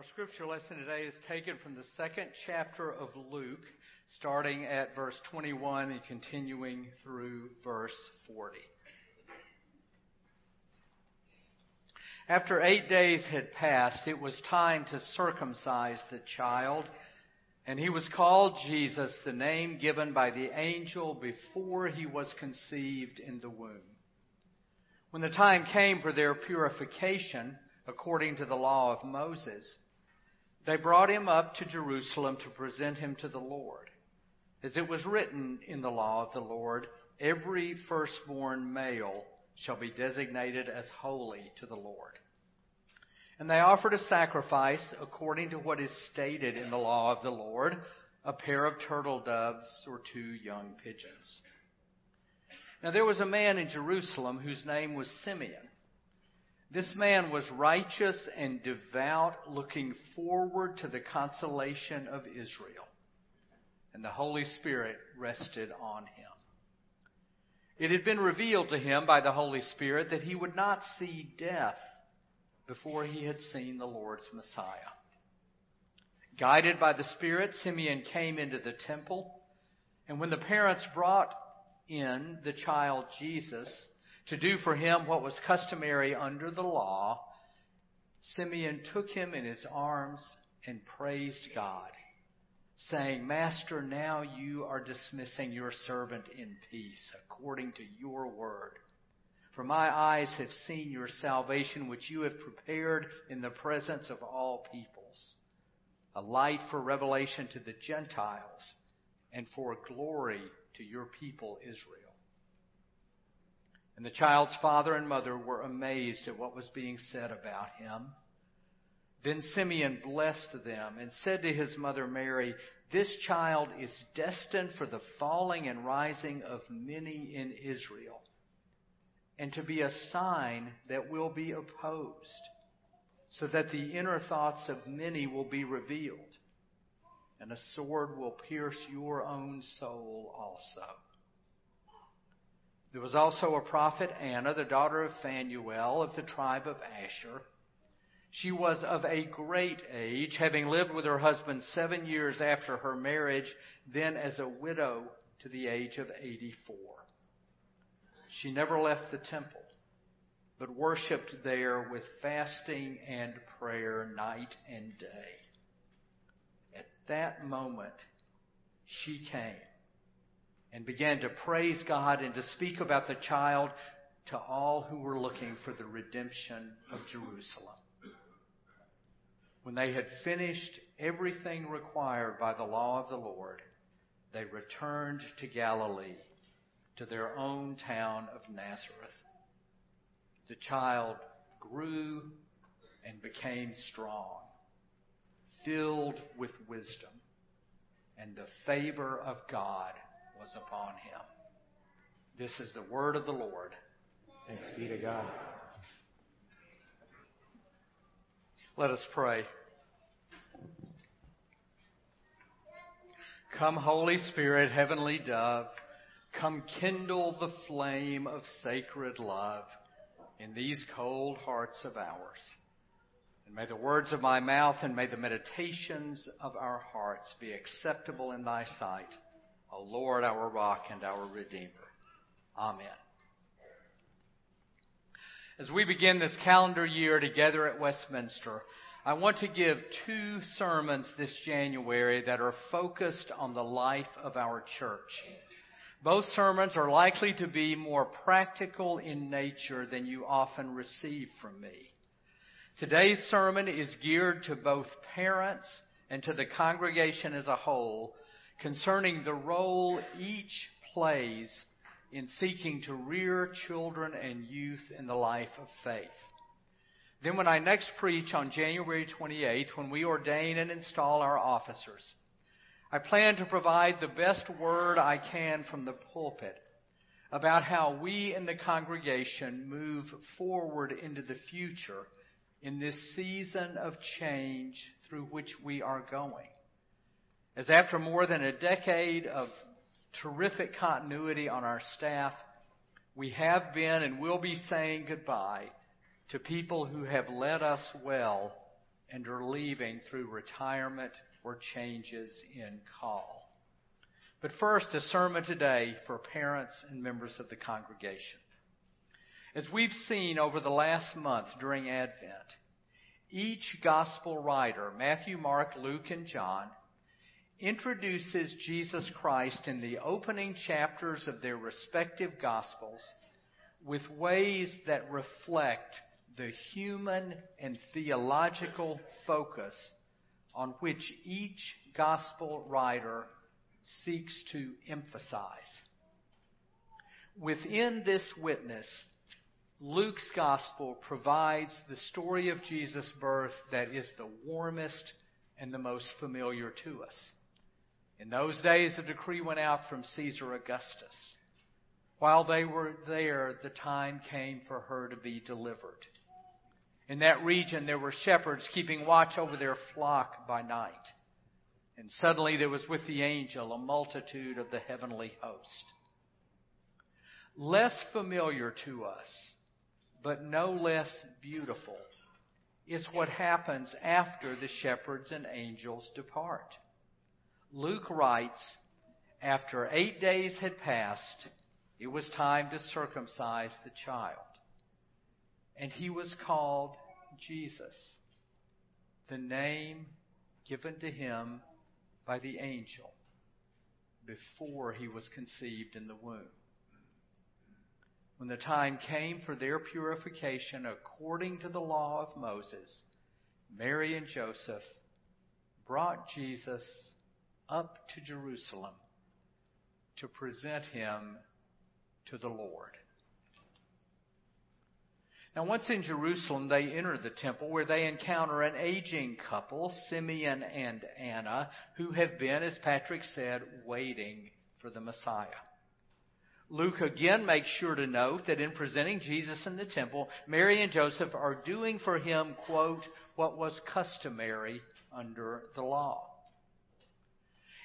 Our scripture lesson today is taken from the second chapter of Luke, starting at verse 21 and continuing through verse 40. After eight days had passed, it was time to circumcise the child, and he was called Jesus, the name given by the angel before he was conceived in the womb. When the time came for their purification, according to the law of Moses, they brought him up to Jerusalem to present him to the Lord. As it was written in the law of the Lord, every firstborn male shall be designated as holy to the Lord. And they offered a sacrifice according to what is stated in the law of the Lord a pair of turtle doves or two young pigeons. Now there was a man in Jerusalem whose name was Simeon. This man was righteous and devout, looking forward to the consolation of Israel. And the Holy Spirit rested on him. It had been revealed to him by the Holy Spirit that he would not see death before he had seen the Lord's Messiah. Guided by the Spirit, Simeon came into the temple, and when the parents brought in the child Jesus, to do for him what was customary under the law, Simeon took him in his arms and praised God, saying, Master, now you are dismissing your servant in peace, according to your word. For my eyes have seen your salvation, which you have prepared in the presence of all peoples, a light for revelation to the Gentiles and for glory to your people Israel. And the child's father and mother were amazed at what was being said about him. Then Simeon blessed them and said to his mother Mary, This child is destined for the falling and rising of many in Israel, and to be a sign that will be opposed, so that the inner thoughts of many will be revealed, and a sword will pierce your own soul also there was also a prophet, Anna, the daughter of Phanuel of the tribe of Asher. She was of a great age, having lived with her husband seven years after her marriage, then as a widow to the age of 84. She never left the temple, but worshiped there with fasting and prayer night and day. At that moment, she came and began to praise God and to speak about the child to all who were looking for the redemption of Jerusalem. When they had finished everything required by the law of the Lord, they returned to Galilee, to their own town of Nazareth. The child grew and became strong, filled with wisdom, and the favor of God was upon him. This is the word of the Lord. Thanks be to God. Let us pray. Come, Holy Spirit, heavenly dove, come kindle the flame of sacred love in these cold hearts of ours. And may the words of my mouth and may the meditations of our hearts be acceptable in thy sight O Lord, our rock and our redeemer. Amen. As we begin this calendar year together at Westminster, I want to give two sermons this January that are focused on the life of our church. Both sermons are likely to be more practical in nature than you often receive from me. Today's sermon is geared to both parents and to the congregation as a whole concerning the role each plays in seeking to rear children and youth in the life of faith. Then, when I next preach on January 28th, when we ordain and install our officers, I plan to provide the best word I can from the pulpit about how we in the congregation move forward into the future in this season of change through which we are going as after more than a decade of terrific continuity on our staff, we have been and will be saying goodbye to people who have led us well and are leaving through retirement or changes in call. But first, a sermon today for parents and members of the congregation. As we've seen over the last month during Advent, each gospel writer, Matthew, Mark, Luke, and John, introduces Jesus Christ in the opening chapters of their respective gospels with ways that reflect the human and theological focus on which each gospel writer seeks to emphasize. Within this witness, Luke's gospel provides the story of Jesus' birth that is the warmest and the most familiar to us. In those days, a decree went out from Caesar Augustus. While they were there, the time came for her to be delivered. In that region, there were shepherds keeping watch over their flock by night. And suddenly there was with the angel a multitude of the heavenly host. Less familiar to us, but no less beautiful, is what happens after the shepherds and angels depart. Luke writes, after eight days had passed, it was time to circumcise the child. And he was called Jesus, the name given to him by the angel before he was conceived in the womb. When the time came for their purification according to the law of Moses, Mary and Joseph brought Jesus up to Jerusalem to present him to the Lord. Now, once in Jerusalem, they enter the temple where they encounter an aging couple, Simeon and Anna, who have been, as Patrick said, waiting for the Messiah. Luke again makes sure to note that in presenting Jesus in the temple, Mary and Joseph are doing for him, quote, what was customary under the law.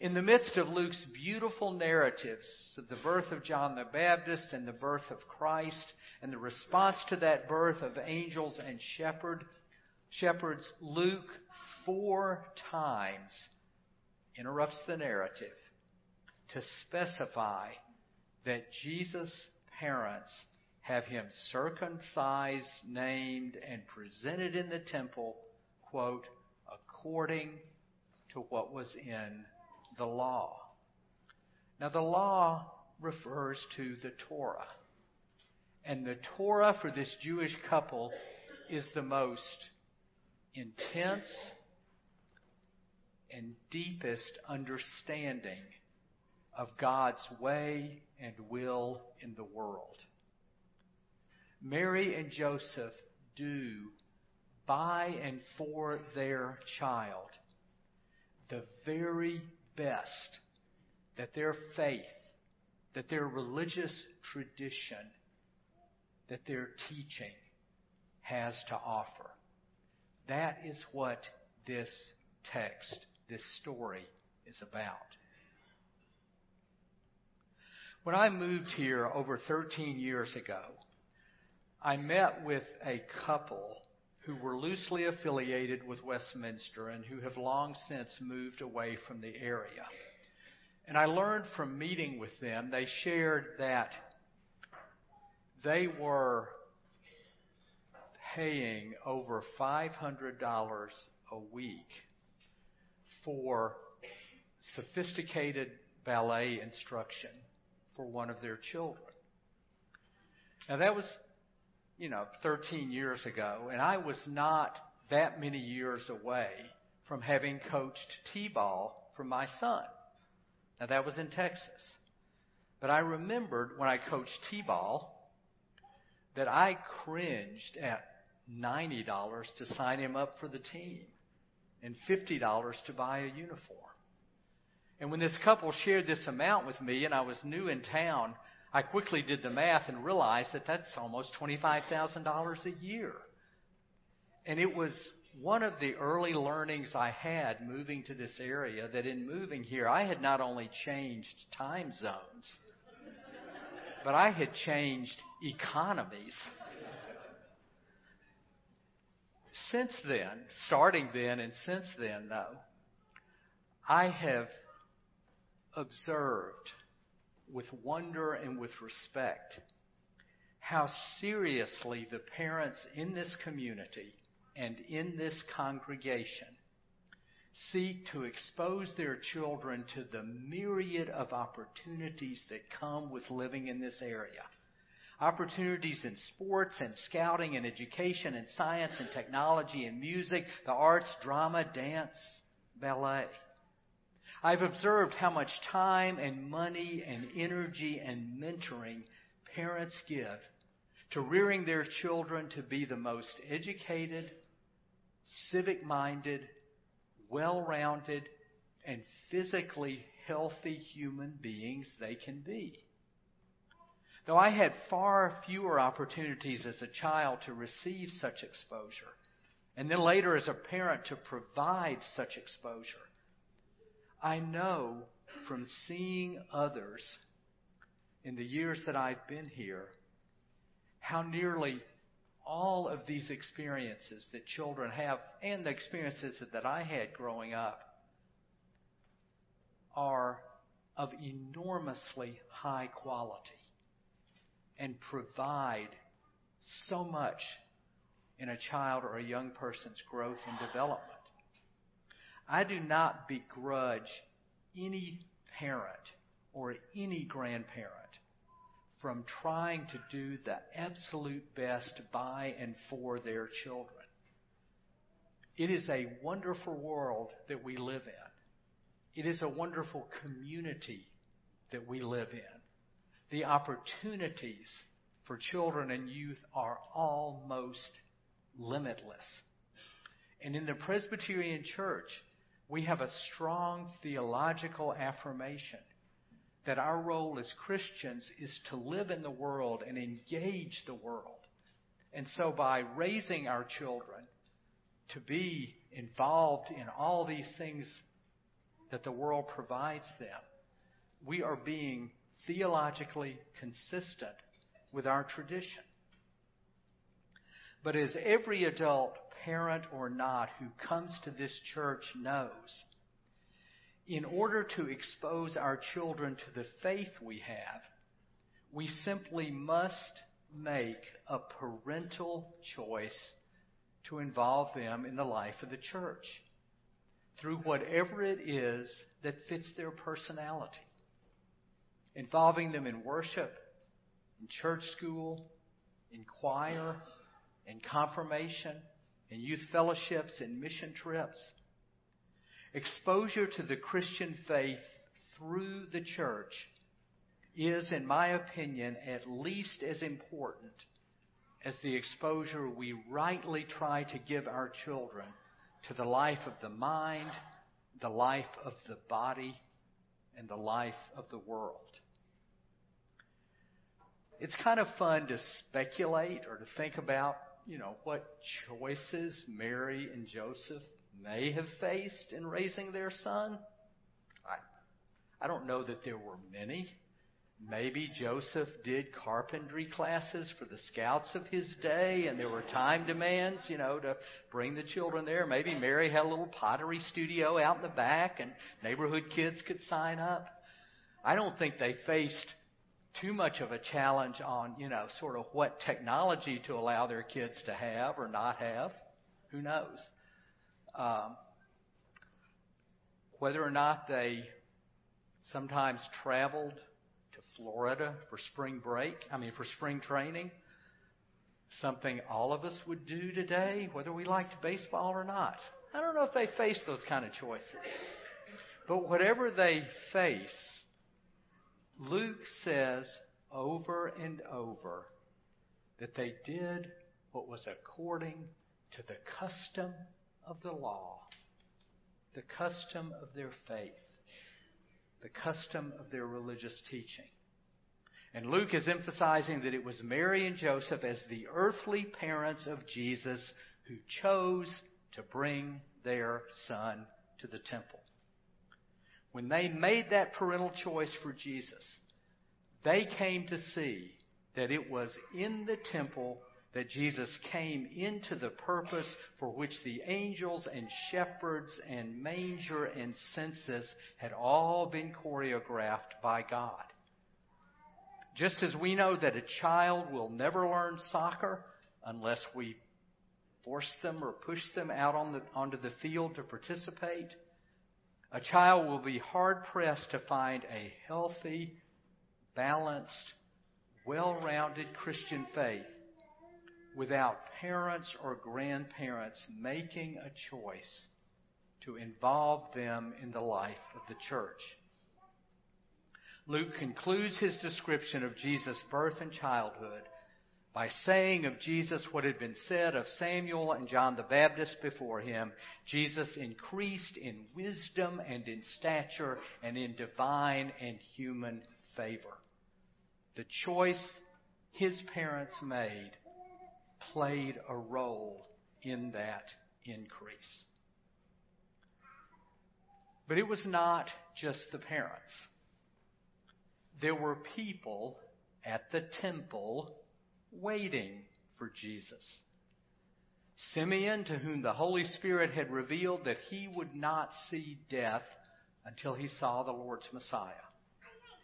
In the midst of Luke's beautiful narratives of the birth of John the Baptist and the birth of Christ and the response to that birth of angels and shepherd, shepherds, Luke four times interrupts the narrative to specify that Jesus' parents have him circumcised, named, and presented in the temple, quote, according to what was in the law. Now, the law refers to the Torah. And the Torah for this Jewish couple is the most intense and deepest understanding of God's way and will in the world. Mary and Joseph do by and for their child the very best that their faith, that their religious tradition, that their teaching has to offer. That is what this text, this story is about. When I moved here over 13 years ago, I met with a couple who were loosely affiliated with Westminster and who have long since moved away from the area. And I learned from meeting with them, they shared that they were paying over $500 a week for sophisticated ballet instruction for one of their children. Now that was, you know, 13 years ago, and I was not that many years away from having coached T-ball for my son. Now that was in Texas. But I remembered when I coached T-ball that I cringed at $90 to sign him up for the team and $50 to buy a uniform. And when this couple shared this amount with me and I was new in town, I quickly did the math and realized that that's almost $25,000 a year. And it was one of the early learnings I had moving to this area that in moving here, I had not only changed time zones, but I had changed economies. Since then, starting then and since then, though, I have observed with wonder and with respect how seriously the parents in this community and in this congregation seek to expose their children to the myriad of opportunities that come with living in this area. Opportunities in sports and scouting and education and science and technology and music, the arts, drama, dance, ballet. I've observed how much time and money and energy and mentoring parents give to rearing their children to be the most educated, civic minded, well rounded, and physically healthy human beings they can be. Though I had far fewer opportunities as a child to receive such exposure, and then later as a parent to provide such exposure, I know from seeing others in the years that I've been here how nearly all of these experiences that children have and the experiences that I had growing up are of enormously high quality and provide so much in a child or a young person's growth and development. I do not begrudge any parent or any grandparent from trying to do the absolute best by and for their children. It is a wonderful world that we live in. It is a wonderful community that we live in. The opportunities for children and youth are almost limitless. And in the Presbyterian Church, we have a strong theological affirmation that our role as Christians is to live in the world and engage the world. And so by raising our children to be involved in all these things that the world provides them, we are being theologically consistent with our tradition. But as every adult, parent or not, who comes to this church knows, in order to expose our children to the faith we have, we simply must make a parental choice to involve them in the life of the church through whatever it is that fits their personality. Involving them in worship, in church school, in choir, in confirmation, in youth fellowships, and mission trips Exposure to the Christian faith through the church is, in my opinion, at least as important as the exposure we rightly try to give our children to the life of the mind, the life of the body, and the life of the world. It's kind of fun to speculate or to think about, you know, what choices Mary and Joseph may have faced in raising their son. I, I don't know that there were many. Maybe Joseph did carpentry classes for the scouts of his day, and there were time demands, you know, to bring the children there. Maybe Mary had a little pottery studio out in the back, and neighborhood kids could sign up. I don't think they faced too much of a challenge on, you know, sort of what technology to allow their kids to have or not have. Who knows? Um, whether or not they sometimes traveled to Florida for spring break, I mean, for spring training, something all of us would do today, whether we liked baseball or not. I don't know if they face those kind of choices. But whatever they face, Luke says over and over that they did what was according to the custom of the law, the custom of their faith, the custom of their religious teaching. And Luke is emphasizing that it was Mary and Joseph as the earthly parents of Jesus who chose to bring their son to the temple. When they made that parental choice for Jesus, they came to see that it was in the temple that Jesus came into the purpose for which the angels and shepherds and manger and census had all been choreographed by God. Just as we know that a child will never learn soccer unless we force them or push them out on the, onto the field to participate, a child will be hard pressed to find a healthy, balanced, well rounded Christian faith without parents or grandparents making a choice to involve them in the life of the church. Luke concludes his description of Jesus' birth and childhood by saying of Jesus what had been said of Samuel and John the Baptist before him Jesus increased in wisdom and in stature and in divine and human favor. The choice his parents made played a role in that increase. But it was not just the parents. There were people at the temple waiting for Jesus. Simeon, to whom the Holy Spirit had revealed that he would not see death until he saw the Lord's Messiah.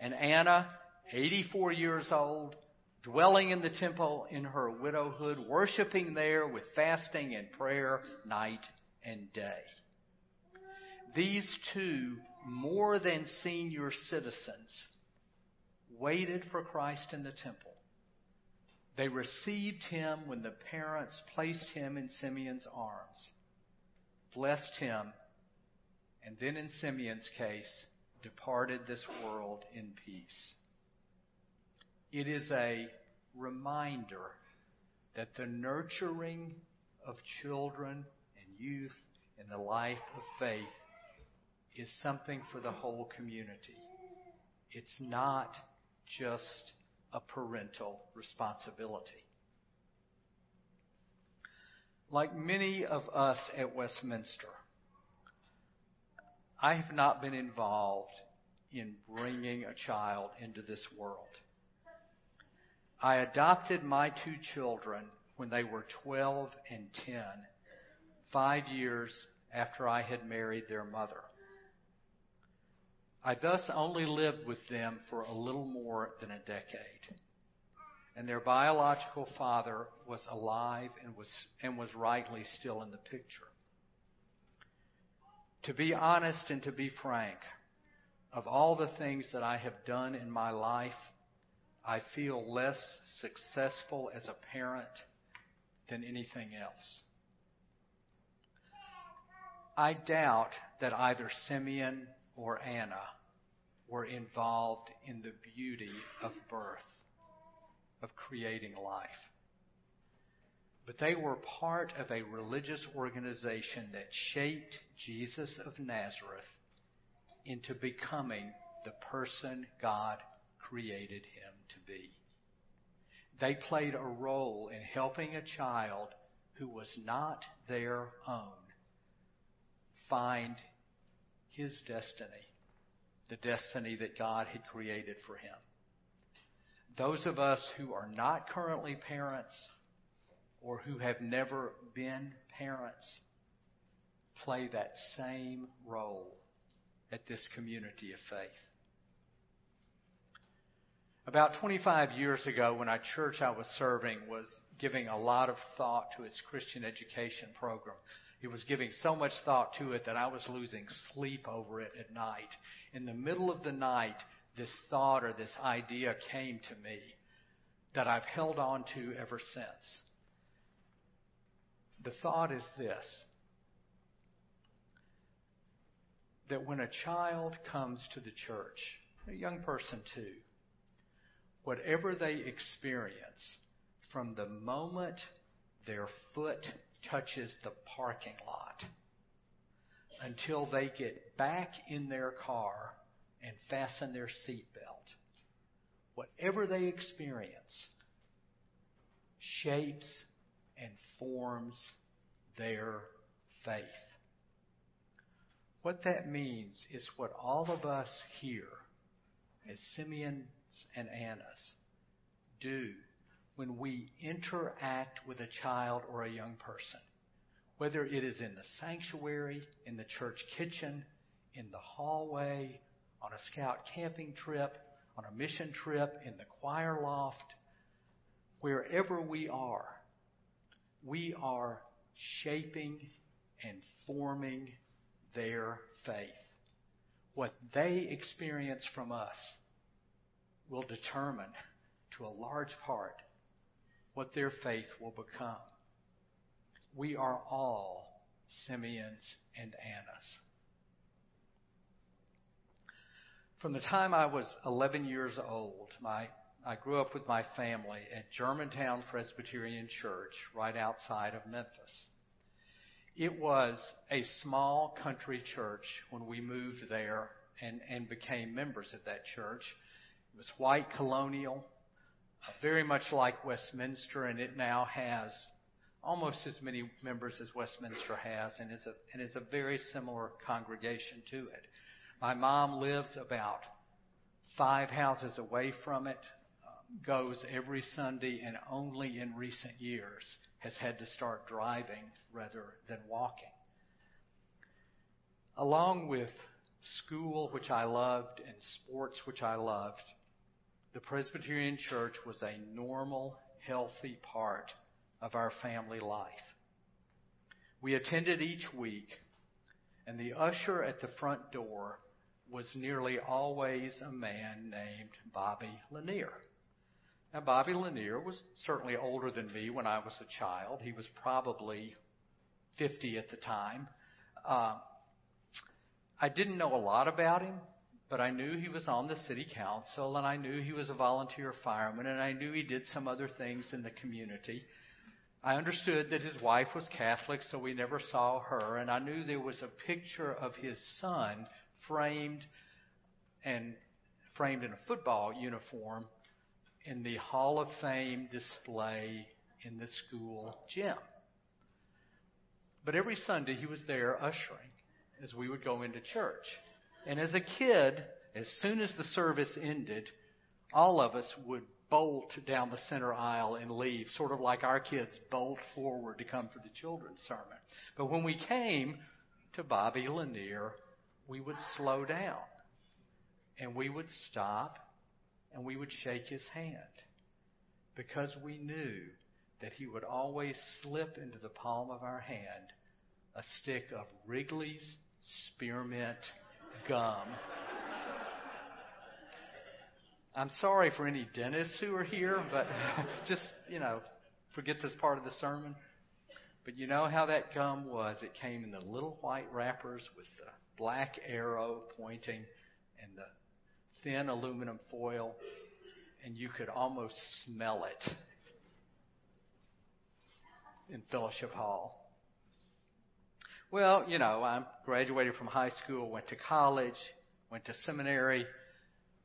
And Anna, 84 years old, dwelling in the temple in her widowhood, worshiping there with fasting and prayer night and day. These two more than senior citizens waited for Christ in the temple. They received him when the parents placed him in Simeon's arms, blessed him, and then in Simeon's case, departed this world in peace. It is a reminder that the nurturing of children and youth in the life of faith is something for the whole community. It's not just a parental responsibility. Like many of us at Westminster, I have not been involved in bringing a child into this world. I adopted my two children when they were 12 and 10, five years after I had married their mother. I thus only lived with them for a little more than a decade. And their biological father was alive and was, and was rightly still in the picture. To be honest and to be frank, of all the things that I have done in my life, I feel less successful as a parent than anything else. I doubt that either Simeon or Anna were involved in the beauty of birth, of creating life. But they were part of a religious organization that shaped Jesus of Nazareth into becoming the person God created him to be. They played a role in helping a child who was not their own find his destiny, the destiny that God had created for him. Those of us who are not currently parents or who have never been parents play that same role at this community of faith. About 25 years ago, when a church I was serving was giving a lot of thought to its Christian education program, it was giving so much thought to it that I was losing sleep over it at night. In the middle of the night, this thought or this idea came to me that I've held on to ever since. The thought is this that when a child comes to the church, a young person too, whatever they experience from the moment their foot touches the parking lot until they get back in their car and fasten their seatbelt. Whatever they experience shapes and forms their faith. What that means is what all of us here as Simeon and Annas do when we interact with a child or a young person, whether it is in the sanctuary, in the church kitchen, in the hallway, on a scout camping trip, on a mission trip, in the choir loft, wherever we are, we are shaping and forming their faith. What they experience from us will determine, to a large part, what their faith will become. We are all Simeons and Annas. From the time I was 11 years old, my, I grew up with my family at Germantown Presbyterian Church right outside of Memphis. It was a small country church when we moved there and, and became members of that church. It was white colonial, very much like Westminster, and it now has almost as many members as Westminster has, and is a, and is a very similar congregation to it. My mom lives about five houses away from it, um, goes every Sunday, and only in recent years has had to start driving rather than walking. Along with school, which I loved, and sports, which I loved, the Presbyterian Church was a normal, healthy part of our family life. We attended each week, and the usher at the front door was nearly always a man named Bobby Lanier. Now, Bobby Lanier was certainly older than me when I was a child. He was probably 50 at the time. Uh, I didn't know a lot about him, but I knew he was on the city council, and I knew he was a volunteer fireman, and I knew he did some other things in the community. I understood that his wife was Catholic, so we never saw her, and I knew there was a picture of his son framed and framed in a football uniform in the Hall of Fame display in the school gym. But every Sunday he was there ushering as we would go into church. And as a kid, as soon as the service ended, all of us would bolt down the center aisle and leave, sort of like our kids bolt forward to come for the children's sermon. But when we came to Bobby Lanier, we would slow down and we would stop and we would shake his hand because we knew that he would always slip into the palm of our hand a stick of Wrigley's spearmint gum. I'm sorry for any dentists who are here, but just, you know, forget this part of the sermon. But you know how that gum was? It came in the little white wrappers with the black arrow pointing and the thin aluminum foil, and you could almost smell it in Fellowship Hall. Well, you know, I graduated from high school, went to college, went to seminary.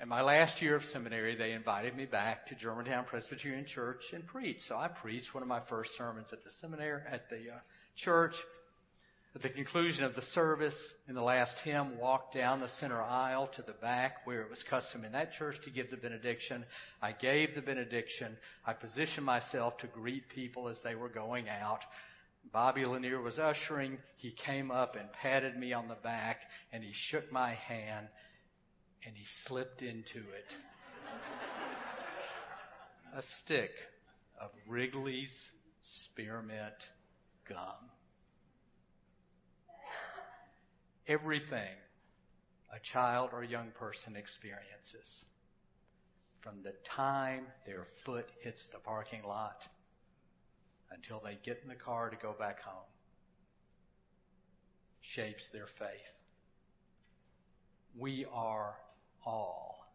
And my last year of seminary, they invited me back to Germantown Presbyterian Church and preached. So I preached one of my first sermons at the seminary, at the uh, church. At the conclusion of the service, in the last hymn, walked down the center aisle to the back where it was custom in that church to give the benediction. I gave the benediction. I positioned myself to greet people as they were going out. Bobby Lanier was ushering. He came up and patted me on the back and he shook my hand and he slipped into it a stick of Wrigley's spearmint gum. everything a child or young person experiences from the time their foot hits the parking lot until they get in the car to go back home shapes their faith. We are all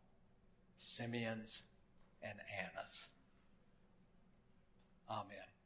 Simeons and Annas. Amen.